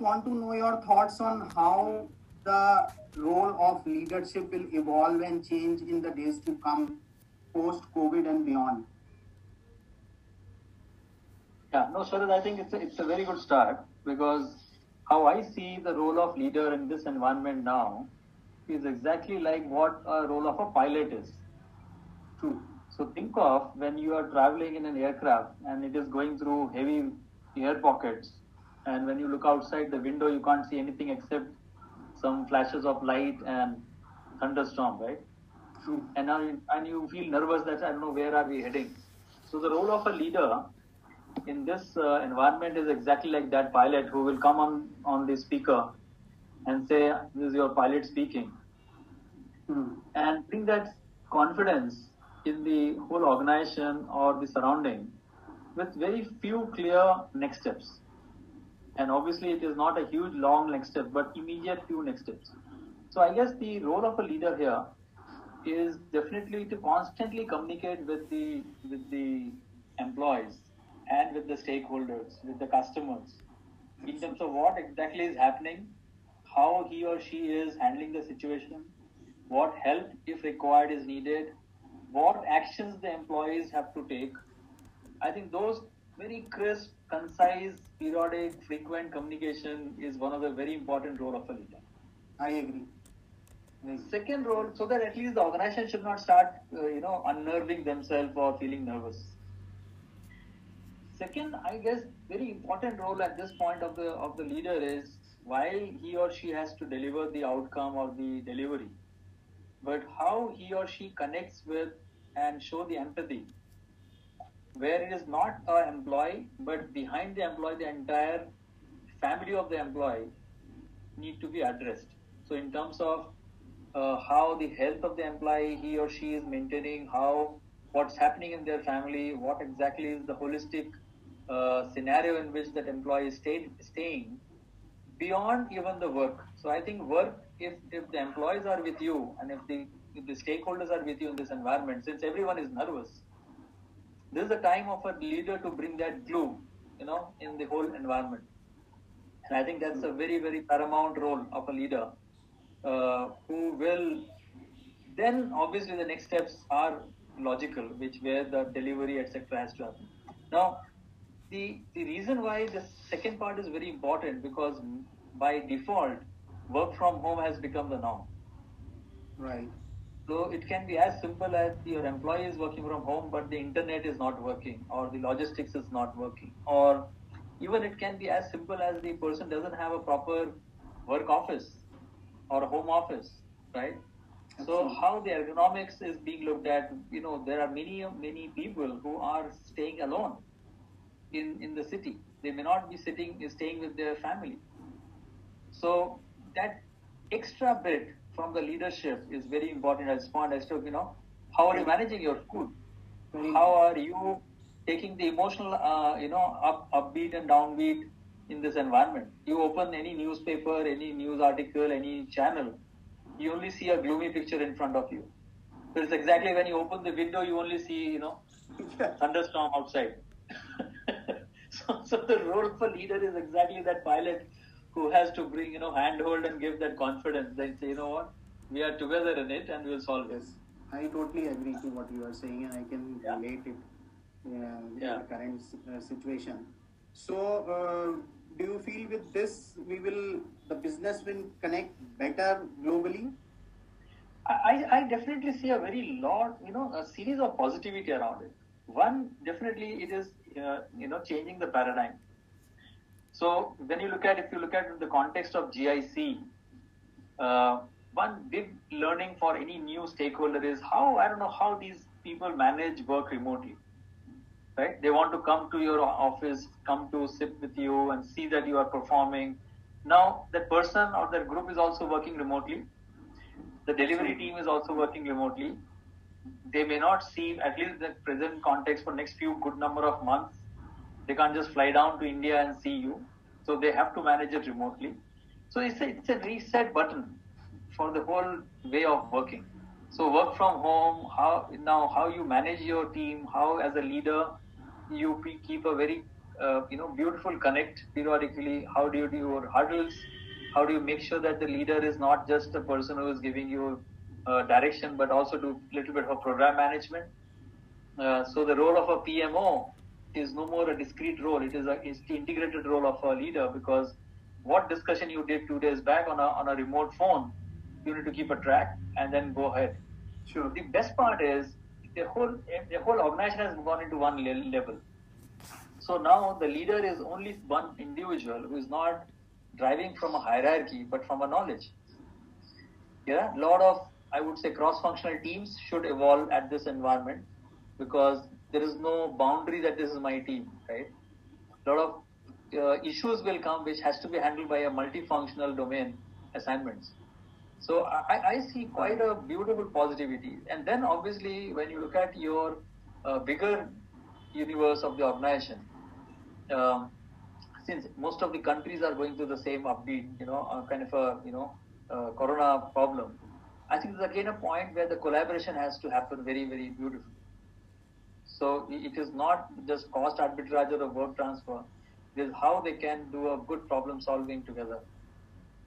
want to know your thoughts on how the role of leadership will evolve and change in the days to come post COVID and beyond. Yeah, no, Sharad, I think it's a, it's a very good start because how I see the role of leader in this environment now is exactly like what a role of a pilot is. True. So think of when you are traveling in an aircraft and it is going through heavy air pockets, and when you look outside the window, you can't see anything except some flashes of light and thunderstorm, right? True. And now you, and you feel nervous that I don't know where are we heading. So the role of a leader in this uh, environment is exactly like that pilot who will come on on the speaker and say, "This is your pilot speaking," Hmm. and bring that confidence in the whole organization or the surrounding with very few clear next steps. And obviously, it is not a huge long next step, but immediate few next steps. So I guess the role of a leader here is definitely to constantly communicate with the with the employees and with the stakeholders, with the customers, in terms of what exactly is happening, how he or she is handling the situation, what help, if required, is needed, what actions the employees have to take. I think those very crisp, concise, periodic, frequent communication is one of the very important role of a leader. I agree. The second role, so that at least the organization should not start, uh, you know, unnerving themselves or feeling nervous. Second, I guess very important role at this point of the of the leader is while he or she has to deliver the outcome or the delivery, but how he or she connects with and show the empathy, where it is not a employee, but behind the employee, the entire family of the employee need to be addressed. So in terms of uh, how the health of the employee he or she is maintaining, how what's happening in their family, what exactly is the holistic uh, scenario in which that employee is stay, staying beyond even the work. So I think work, if, if the employees are with you and if the, if the stakeholders are with you in this environment, since everyone is nervous, this is the time of a leader to bring that glue, you know, in the whole environment. And I think that's a very, very paramount role of a leader uh, who will then obviously the next steps are logical, which where the delivery etc. has to happen. Now, the the reason why the second part is very important because by default, work from home has become the norm. Right. So it can be as simple as your employee is working from home, but the internet is not working, or the logistics is not working, or even it can be as simple as the person doesn't have a proper work office or a home office, right? So how the ergonomics is being looked at, you know, there are many many people who are staying alone in in the city. They may not be sitting staying with their family. So that extra bit from the leadership is very important as far as to you know how are you managing your food? Very How are you taking the emotional uh, you know up upbeat and downbeat in this environment? You open any newspaper, any news article, any channel, you only see a gloomy picture in front of you. So it's exactly when you open the window, you only see you know thunderstorm outside. so, so the role of a leader is exactly that pilot who has to bring, you know, handhold and give that confidence. Then say, you know what, we are together in it and we'll solve this. I totally agree to what you are saying, and I can Yeah. relate it uh, with Yeah. the current uh, situation. So, uh, do you feel with this we will the business will connect better globally? I, I definitely see a very lot, you know, a series of positivity around it. One, definitely it is, uh, you know, changing the paradigm. So when you look at, if you look at the context of GIC, uh, one big learning for any new stakeholder is how, I don't know how these people manage work remotely. Right? They want to come to your office, come to sit with you and see that you are performing. Now that person or that group is also working remotely the delivery team is also working remotely. They may not see, at least the present context for next few good number of months, they can't just fly down to India and see you. So they have to manage it remotely. So it's a, it's a reset button for the whole way of working. So work from home, how now how you manage your team, how as a leader you keep a very uh, you know beautiful connect periodically. How do you do your hurdles? How do you make sure that the leader is not just a person who is giving you uh, direction, but also do a little bit of program management? Uh, so the role of a PMO is no more a discrete role. It is a it's the integrated role of a leader because what discussion you did two days back on a on a remote phone, you need to keep a track and then go ahead. Sure. The best part is the whole the whole organization has gone into one level. So now the leader is only one individual who is not driving from a hierarchy but from a knowledge. Yeah, a lot of I would say cross-functional teams should evolve at this environment because there is no boundary that this is my team, right? A lot of uh, issues will come which has to be handled by a multifunctional domain assignments. So I, I see quite a beautiful positivity. And then obviously when you look at your uh, bigger universe of the organization, um, since most of the countries are going through the same upbeat, you know, uh, kind of a, you know, uh, corona problem, I think there's again a point where the collaboration has to happen very, very beautifully. So it is not just cost arbitrage or work transfer. It is how they can do a good problem solving together.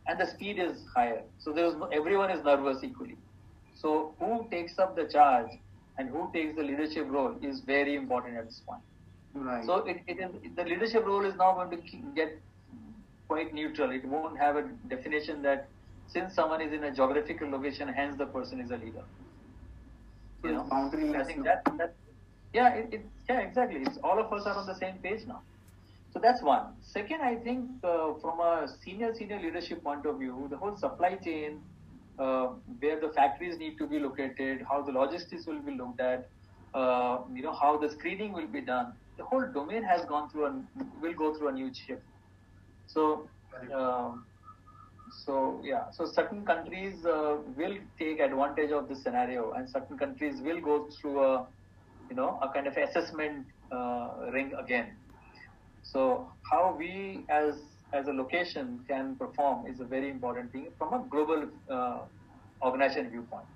And the speed is higher. So there is no, everyone is nervous equally. So who takes up the charge and who takes the leadership role is very important at this point. Right. So it, it is the leadership role is now going to get quite neutral. It won't have a definition that since someone is in a geographical location, hence the person is a leader. You know, I think that that yeah, it, it, yeah, exactly. It's all of us are on the same page now. So that's one. Second, I think uh, from a senior senior leadership point of view, the whole supply chain, uh, where the factories need to be located, how the logistics will be looked at, uh, you know, how the screening will be done. The whole domain has gone through and will go through a new shift. So, um, so yeah, so certain countries uh, will take advantage of this scenario, and certain countries will go through a you know a kind of assessment uh, ring again. So how we as as a location can perform is a very important thing from a global uh, organization viewpoint